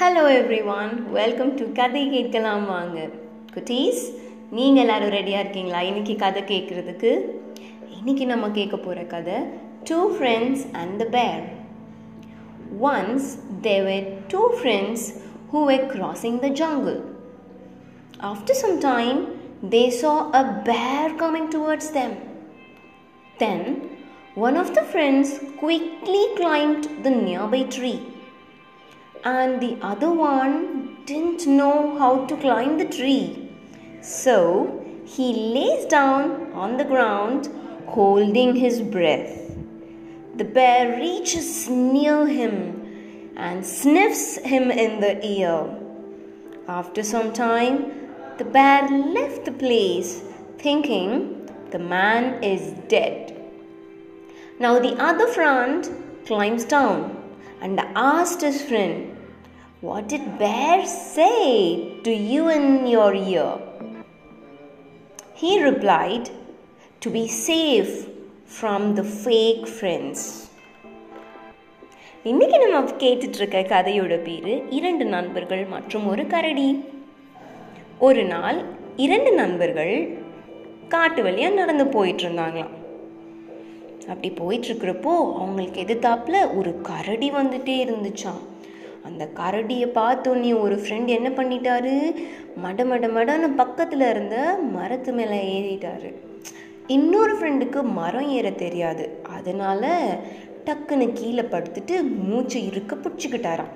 Hello everyone welcome to கதை கேட்கலாம் வாங்க குட்டீஸ் நீங்கள் எல்லாரும் ரெடியாக இருக்கீங்களா இன்னைக்கு கதை கேட்குறதுக்கு இன்னைக்கு நம்ம கேட்க போகிற கதை two friends and the bear once there were two friends who were crossing the jungle. After some time, they saw a bear coming towards them. Then, one of the friends quickly climbed the nearby tree, and the other one didn't know how to climb the tree. So, he lays down on the ground, holding his breath. The bear reaches near him and sniffs him in the ear. After some time, the bear left the place, thinking the man is dead. Now the other friend climbs down and asked his friend, What did bear say to you in your ear? He replied, To be safe from the fake friends. இன்னைக்கு நம்ம கேட்டுட்டு இருக்க கதையோட பேரு இரண்டு நண்பர்கள் மற்றும் ஒரு கரடி ஒரு நாள் இரண்டு நண்பர்கள் காட்டு வழியா நடந்து போயிட்டு இருந்தாங்களாம் அப்படி போயிட்டுருக்குறப்போ அவங்களுக்கு எதிர்த்தாப்பில் ஒரு கரடி வந்துட்டே இருந்துச்சாம். அந்த கரடியை பார்த்தோன்னே ஒரு ஃப்ரெண்ட் என்ன பண்ணிட்டாரு? மட மட மடன்னு பக்கத்தில் இருந்த மரத்து மேலே ஏறிட்டாரு. இன்னொரு ஃப்ரெண்டுக்கு மரம் ஏற தெரியாது. அதனால டக்குன்னு கீழே படுத்துட்டு மூச்சை இருக்க பிடிச்சிக்கிட்டாராம்.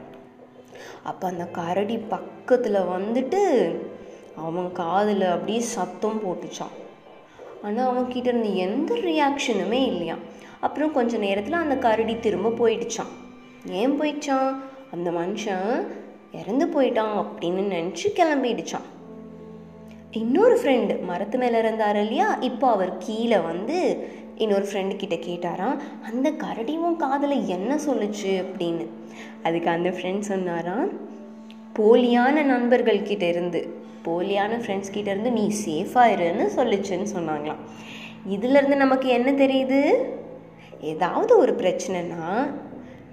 அப்போ அந்த கரடி பக்கத்தில் வந்துட்டு அவன் காதில் அப்படியே சத்தம் போட்டுச்சான் ஆனால் அவன்கிட்ட இருந்து எந்த ரியாக்ஷனுமே இல்லையா அப்புறம் கொஞ்ச நேரத்தில் அந்த கரடி திரும்ப போயிடுச்சான் ஏன் போயிடுச்சான் அந்த மனுஷன் இறந்து போயிட்டான் அப்படின்னு நினச்சி கிளம்பிடுச்சான் இன்னொரு ஃப்ரெண்டு மரத்து மேலே இருந்தார் இல்லையா? இப்போ அவர் கீழே வந்து இன்னொரு ஃப்ரெண்டு கிட்ட கேட்டாராம் அந்த கரடியும் காதில் என்ன சொல்லுச்சு? அப்படின்னு. அதுக்கு அந்த ஃப்ரெண்ட் சொன்னாராம் போலியான நண்பர்கள் கிட்ட இருந்து போலியான ஃப்ரெண்ட்ஸ் கிட்டேருந்து நீ சேஃபாக இருன்னு சொல்லிச்சுன்னு சொன்னாங்களாம். இதுலேருந்து நமக்கு என்ன தெரியுது? ஏதாவது ஒரு பிரச்சனைனா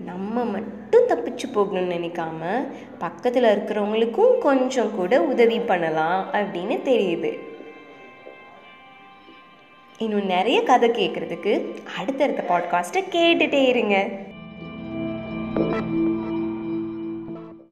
நம்ம மட்டும் தப்பிச்சு போகணும்னு நினைக்காம பக்கத்தில் இருக்கிறவங்களுக்கும் கொஞ்சம் கூட உதவி பண்ணலாம் அப்படின்னு தெரியுது. இன்னும் நிறைய கதை கேட்குறதுக்கு அடுத்தடுத்த பாட்காஸ்ட்டை கேட்டுகிட்டே இருங்க.